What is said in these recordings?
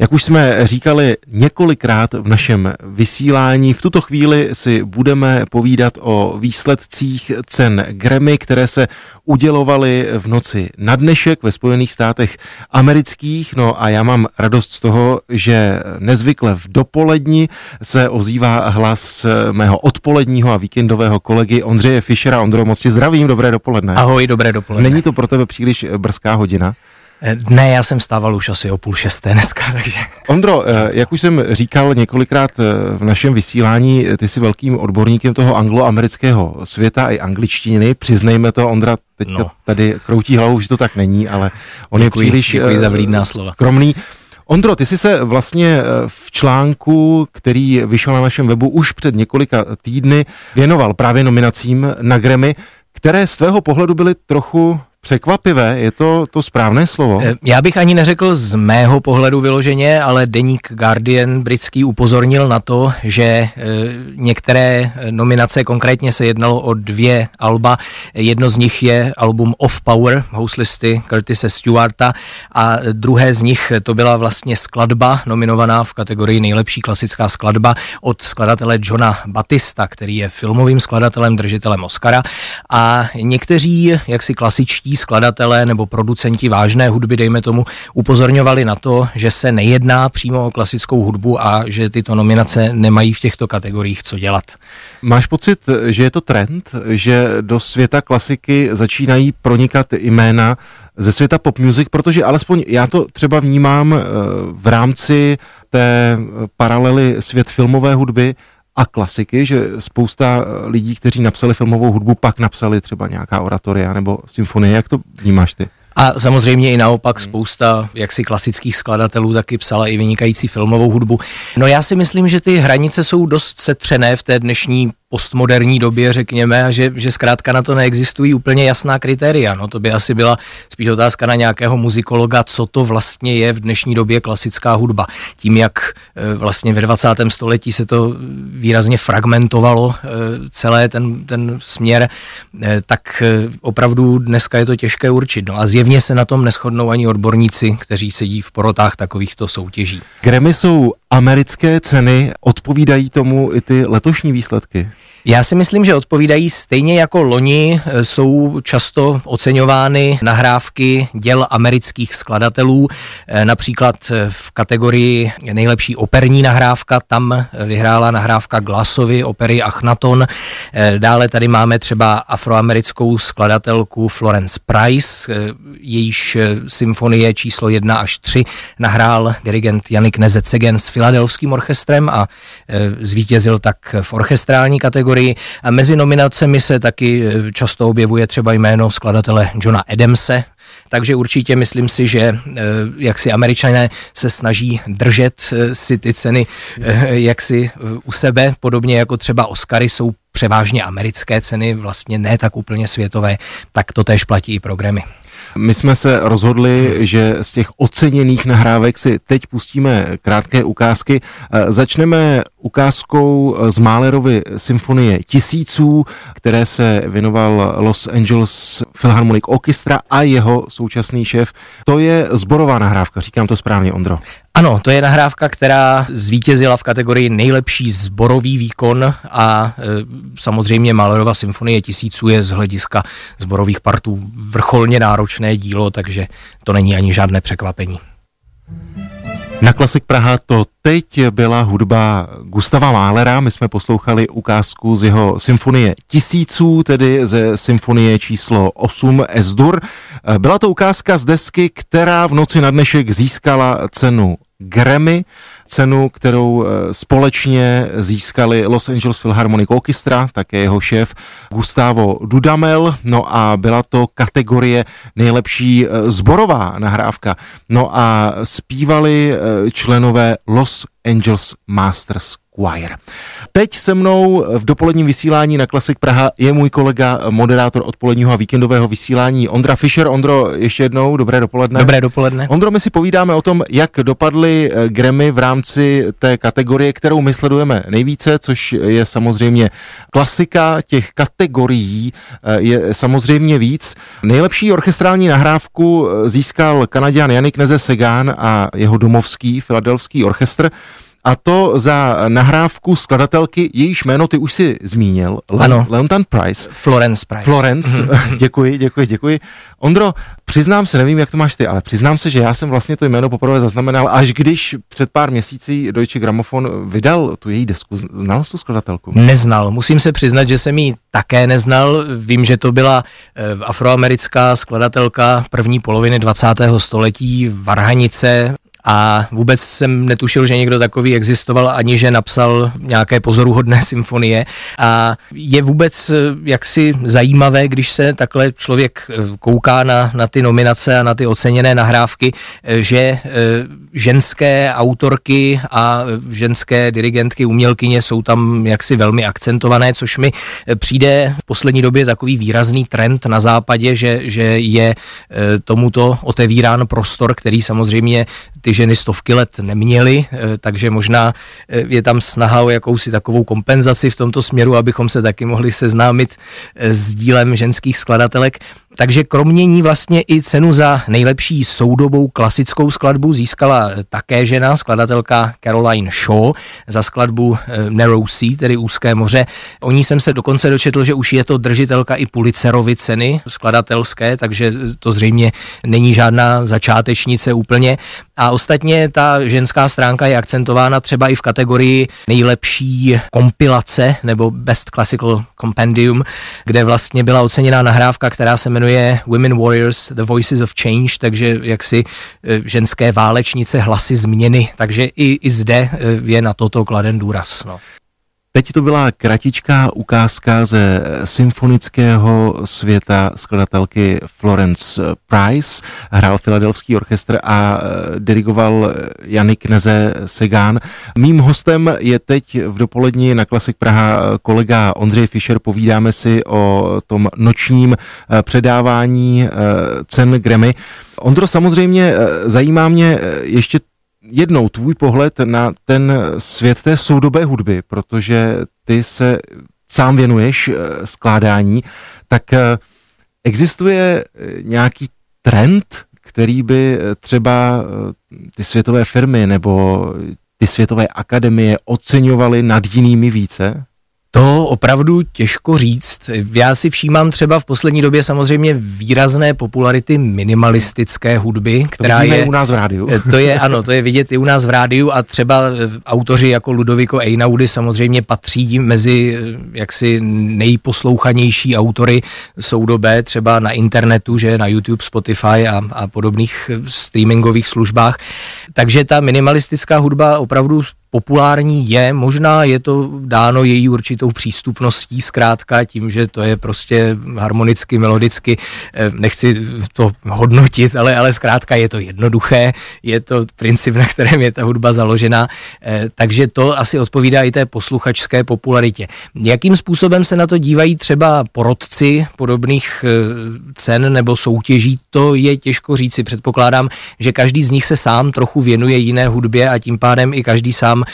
Jak už jsme říkali několikrát v našem vysílání, v tuto chvíli si budeme povídat o výsledcích cen Grammy, které se udělovaly v noci na dnešek ve Spojených státech amerických. No a já mám radost z toho, že nezvykle v dopoledni se ozývá hlas mého odpoledního a víkendového kolegy Ondřeje Fischera. Ondro, moc ti zdravím, dobré dopoledne. Ahoj, dobré dopoledne. Není to pro tebe příliš brzká hodina? Eh, ne, já jsem stával už asi o půl šesté dneska, takže... Ondro, eh, jak už jsem říkal několikrát eh, v našem vysílání, ty jsi velkým odborníkem toho angloamerického světa i angličtiny, přiznejme to, Ondra teďka no. tady kroutí hlavu, že to tak není, ale on děkuji, je příliš děkuji za vlídná slova. skromný. Ondro, ty jsi se vlastně v článku, který vyšel na našem webu už před několika týdny, věnoval právě nominacím na Grammy, které z tvého pohledu byly trochu Překvapivé, je to to správné slovo? Eh, já bych ani neřekl z mého pohledu vyloženě, ale deník Guardian britský upozornil na to, že eh, některé nominace, konkrétně se jednalo o dvě alba, jedno z nich je album Of Power, houslisty Curtise Stewarta a druhé z nich to byla vlastně skladba nominovaná v kategorii nejlepší klasická skladba od skladatele Johna Batista, který je filmovým skladatelem, držitelem Oscara a někteří jaksi klasičtí skladatelé nebo producenti vážné hudby, dejme tomu, upozorňovali na to, že se nejedná přímo o klasickou hudbu a že tyto nominace nemají v těchto kategoriích co dělat. Máš pocit, že je to trend, že do světa klasiky začínají pronikat jména ze světa pop music, protože alespoň já to třeba vnímám eh, v rámci té paralely svět filmové hudby, a klasiky, že spousta eh, lidí, kteří napsali filmovou hudbu, pak napsali třeba nějaká oratoria nebo symfonie. Jak to vnímáš ty? A samozřejmě i naopak spousta jaksi klasických skladatelů taky psala i vynikající filmovou hudbu. No já si myslím, že ty hranice jsou dost setřené v té dnešní postmoderní době, řekněme, a že, že zkrátka na to neexistují úplně jasná kritéria. No to by asi byla spíš otázka na nějakého muzikologa, co to vlastně je v dnešní době klasická hudba. Tím, jak e, vlastně ve 20. století se to výrazně fragmentovalo, e, celé ten, ten směr, e, tak opravdu dneska je to těžké určit. No a zjevně se na tom neschodnou ani odborníci, kteří sedí v porotách takovýchto soutěží. Grammy jsou americké ceny, odpovídají tomu i ty letošní výsledky? Já si myslím, že odpovídají stejně jako loni e, jsou často oceňovány nahrávky děl amerických skladatelů, e, například e, v kategorii nejlepší operní nahrávka, tam vyhrála nahrávka Glasovy opery Achnaton. Dále tady máme třeba afroamerickou skladatelku Florence Price, jejíž symfonie číslo 1 až 3 nahrál dirigent Janik Nezetsegen s Filadelfským orchestrem a zvítězil tak v orchestrální kategorii. A mezi nominacemi se taky eh, často objevuje třeba jméno skladatele Johna Adamse, takže určitě myslím si, že eh, jak si američané se snaží držet si ty ceny jak si u sebe, podobně jako třeba Oscary jsou převážně americké ceny, vlastně ne tak úplně světové, tak to též platí i programy. My jsme se rozhodli, že z těch oceněných nahrávek si teď pustíme krátké ukázky. Eh, začneme ukázkou z Mahlerovy symfonie Tisíců, které se věnoval Los Angeles Philharmonic Orchestra a jeho současný šéf. To je zborová nahrávka, říkám to správně, Ondro. Ano, to je nahrávka, která zvítězila v kategorii nejlepší zborový výkon a e, samozřejmě Mahlerova symfonie tisíců je z hlediska zborových partů vrcholně náročné dílo, takže to není ani žádné překvapení. Na Klasik Praha to teď byla hudba Gustava Mahlera. My jsme poslouchali ukázku z jeho symfonie Tisíců, tedy ze symfonie číslo 8 Esdur. Byla to ukázka z desky, která v noci na dnešek získala cenu Grammy, cenu, kterou eh, společně získali Los Angeles Philharmonic Orchestra, také jeho šéf Gustavo Dudamel, no a byla to kategorie nejlepší eh, zborová nahrávka. No a zpívali eh, členové Los Angeles Masters Choir. Teď se mnou v dopoledním vysílání na Klasik Praha je můj kolega, moderátor odpoledního a víkendového vysílání Ondra Fischer. Ondro, ještě jednou, dobré dopoledne. Dobré dopoledne. Ondro, my si povídáme o tom, jak dopadly eh, Grammy v rámci té kategorie, kterou my sledujeme nejvíce, což je samozřejmě klasika těch kategorií, eh, je samozřejmě víc. Nejlepší orchestrální nahrávku eh, získal Kanaděn Janik Neze Segan a jeho domovský filadelfský orchestr a to za nahrávku skladatelky, jejíž jméno ty už si zmínil, Le- ano. Leontan Price. Florence Price. Florence, děkuji, děkuji, děkuji. Ondro, přiznám se, nevím, jak to máš ty, ale přiznám se, že já jsem vlastně to jméno poprvé zaznamenal, až když před pár měsící Deutsche Grammophon vydal tu její desku. Znal jsi tu skladatelku? Neznal. Musím se přiznat, že jsem ji také neznal. Vím, že to byla eh, afroamerická skladatelka první poloviny 20. století, Varhanice, a vůbec jsem netušil, že někdo takový existoval, ani že napsal nějaké pozoruhodné symfonie. A je vůbec jaksi zajímavé, když se takhle člověk kouká na, na ty nominace a na ty oceněné nahrávky, že ženské autorky a ženské dirigentky, umělkyně jsou tam jaksi velmi akcentované, což mi přijde v poslední době takový výrazný trend na západě, že, že je tomuto otevírán prostor, který samozřejmě ty ženy stovky let neměly, takže možná je tam snaha o jakousi takovou kompenzaci v tomto směru, abychom se taky mohli seznámit s dílem ženských skladatelek. Takže kromě ní vlastně i cenu za nejlepší soudobou klasickou skladbu získala také žena, skladatelka Caroline Shaw za skladbu Narrow Sea, tedy Úzké moře. O ní jsem se dokonce dočetl, že už je to držitelka i Pulitzerovy ceny skladatelské, takže to zřejmě není žádná začátečnice úplně. A ostatně ta ženská stránka je akcentována třeba i v kategorii nejlepší kompilace nebo Best Classical Compendium, kde vlastně byla oceněná nahrávka, která se jmenuje Women Warriors, The Voices of Change, takže jaksi ženské válečnice, hlasy změny, takže i, i zde je na toto kladen důraz. No. Teď to byla kratičká ukázka ze symfonického světa skladatelky Florence Price. Hrál Filadelfský orchestr a dirigoval Janik Neze Segán. Mým hostem je teď v dopolední na Klasik Praha kolega Ondřej Fischer. Povídáme si o tom nočním předávání cen Grammy. Ondro, samozřejmě zajímá mě ještě jednou tvůj pohled na ten svět té soudobé hudby, protože ty se sám věnuješ skládání, tak existuje nějaký trend, který by třeba ty světové firmy nebo ty světové akademie oceňovaly nad jinými více? To opravdu těžko říct. Já si všímám třeba v poslední době samozřejmě výrazné popularity minimalistické hudby, která to je u nás v rádiu. To je ano, to je vidět i u nás v rádiu a třeba autoři jako Ludoviko Einaudy samozřejmě patří mezi jaksi nejposlouchanější autory soudobé, třeba na internetu, že na YouTube, Spotify a, a podobných streamingových službách. Takže ta minimalistická hudba opravdu populární je, možná je to dáno její určitou přístupností zkrátka, tím, že to je prostě harmonicky, melodicky, nechci to hodnotit, ale, ale zkrátka je to jednoduché, je to princip, na kterém je ta hudba založena, takže to asi odpovídá i té posluchačské popularitě. Jakým způsobem se na to dívají třeba porodci podobných cen nebo soutěží, to je těžko říci. Předpokládám, že každý z nich se sám trochu věnuje jiné hudbě a tím pádem i každý sám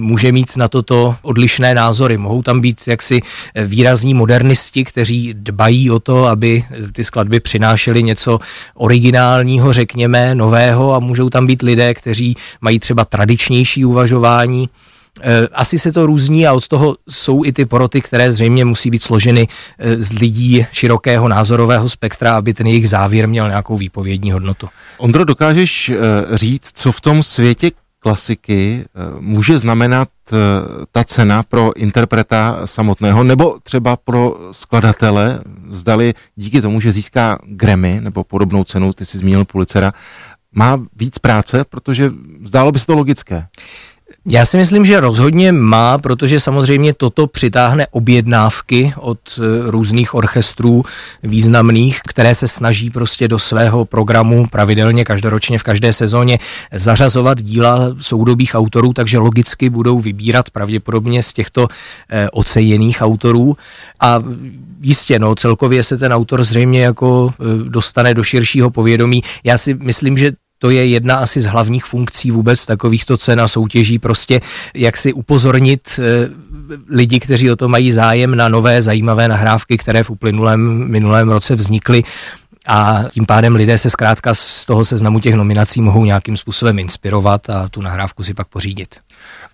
může mít na toto odlišné názory. Mohou tam být jaksi výrazní modernisti, kteří dbají o to, aby ty skladby přinášely něco originálního, řekněme, nového a můžou tam být lidé, kteří mají třeba tradičnější uvažování. Asi se to různí a od toho jsou i ty poroty, které zřejmě musí být složeny z lidí širokého názorového spektra, aby ten jejich závěr měl nějakou výpovědní hodnotu. Ondro, dokážeš říct, co v tom světě klasiky může znamenat ta cena pro interpreta samotného, nebo třeba pro skladatele, zdali díky tomu, že získá Grammy nebo podobnou cenu, ty jsi zmínil Pulitzera, má víc práce, protože zdálo by se to logické. Já si myslím, že rozhodně má, protože samozřejmě toto přitáhne objednávky od e, různých orchestrů významných, které se snaží prostě do svého programu pravidelně každoročně v každé sezóně zařazovat díla soudobých autorů, takže logicky budou vybírat pravděpodobně z těchto e, oceněných autorů a jistě, no, celkově se ten autor zřejmě jako e, dostane do širšího povědomí. Já si myslím, že to je jedna asi z hlavních funkcí vůbec takovýchto cen a soutěží, prostě jak si upozornit eh, lidi, kteří o to mají zájem na nové zajímavé nahrávky, které v uplynulém minulém roce vznikly a tím pádem lidé se zkrátka z toho seznamu těch nominací mohou nějakým způsobem inspirovat a tu nahrávku si pak pořídit.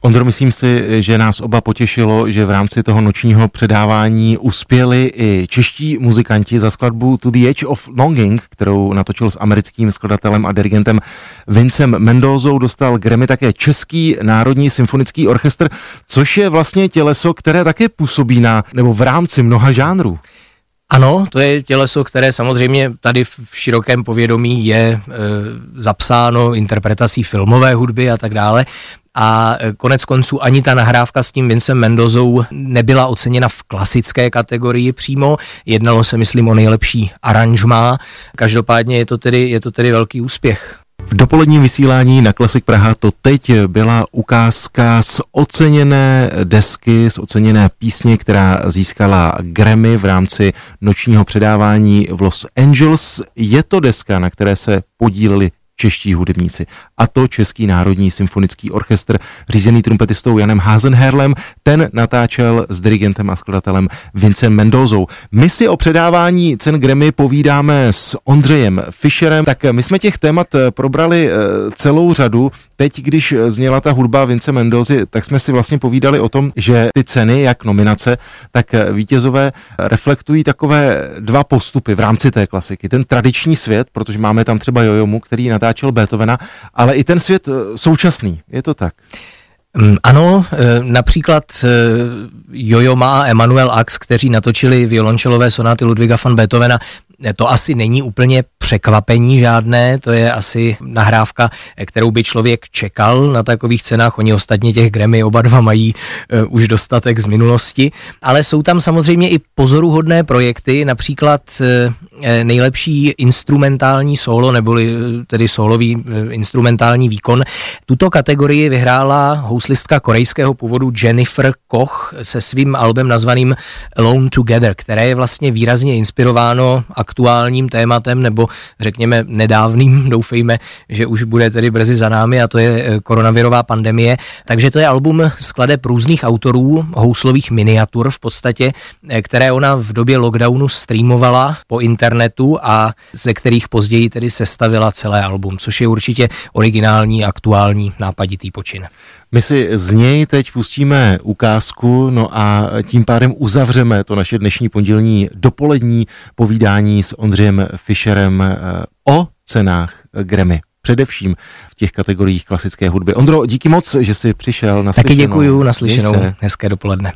Ondro, myslím si, že nás oba potěšilo, že v rámci toho nočního předávání uspěli i čeští muzikanti za skladbu To the Edge of Longing, kterou natočil s americkým skladatelem a dirigentem Vincem Mendozou, dostal Grammy také Český národní symfonický orchestr, což je vlastně těleso, které také působí na, nebo v rámci mnoha žánrů. Ano, to je těleso, které samozřejmě tady v širokém povědomí je e, zapsáno interpretací filmové hudby a tak dále. A e, konec konců ani ta nahrávka s tím Vincem Mendozou nebyla oceněna v klasické kategorii přímo. Jednalo se, myslím, o nejlepší aranžmá. Každopádně je to tedy, je to tedy velký úspěch. V dopoledním vysílání na Klasik Praha to teď byla ukázka z oceněné desky, z oceněné písně, která získala Grammy v rámci nočního předávání v Los Angeles. Je to deska, na které se podíleli čeští hudebníci. A to Český národní symfonický orchestr, řízený trumpetistou Janem Hazenherlem, ten natáčel s dirigentem a skladatelem Vincem Mendozou. My si o předávání cen Grammy povídáme s Ondřejem Fischerem, tak my jsme těch témat probrali eh, celou řadu. Teď, když zněla ta hudba Vince Mendozy, tak jsme si vlastně povídali o tom, že ty ceny, jak nominace, tak vítězové reflektují takové dva postupy v rámci té klasiky. Ten tradiční svět, protože máme tam třeba Jojomu, který natáčí natáčel Beethovena, ale i ten svět eh, současný, je to tak? Mm, ano, eh, například eh, Jojo má Emanuel Ax, kteří natočili violončelové sonáty Ludwiga van Beethovena, to asi není úplně překvapení žádné, to je asi nahrávka, kterou by člověk čekal na takových cenách. Oni ostatně těch Grammy oba dva mají uh, už dostatek z minulosti, ale jsou tam samozřejmě i pozoruhodné projekty, například uh, nejlepší instrumentální solo, neboli tedy solový uh, instrumentální výkon. Tuto kategorii vyhrála houslistka korejského původu Jennifer Koch se svým albem nazvaným Alone Together, které je vlastně výrazně inspirováno aktuálním tématem nebo řekněme nedávným, doufejme, že už bude tedy brzy za námi a to je eh, koronavirová pandemie. Takže to je album skladeb různých autorů, houslových miniatur v podstatě, eh, které ona v době lockdownu streamovala po internetu a ze kterých později tedy sestavila celé album, což je určitě originální, aktuální, nápaditý počin. My si z něj teď pustíme ukázku, no a tím pádem uzavřeme to naše dnešní pondělní dopolední povídání s Ondřejem Fischerem eh, o cenách Grammy především v těch kategoriích klasické hudby. Ondro, díky moc, že jsi přišel na Taky děkuju, naslyšenou, hezké dopoledne.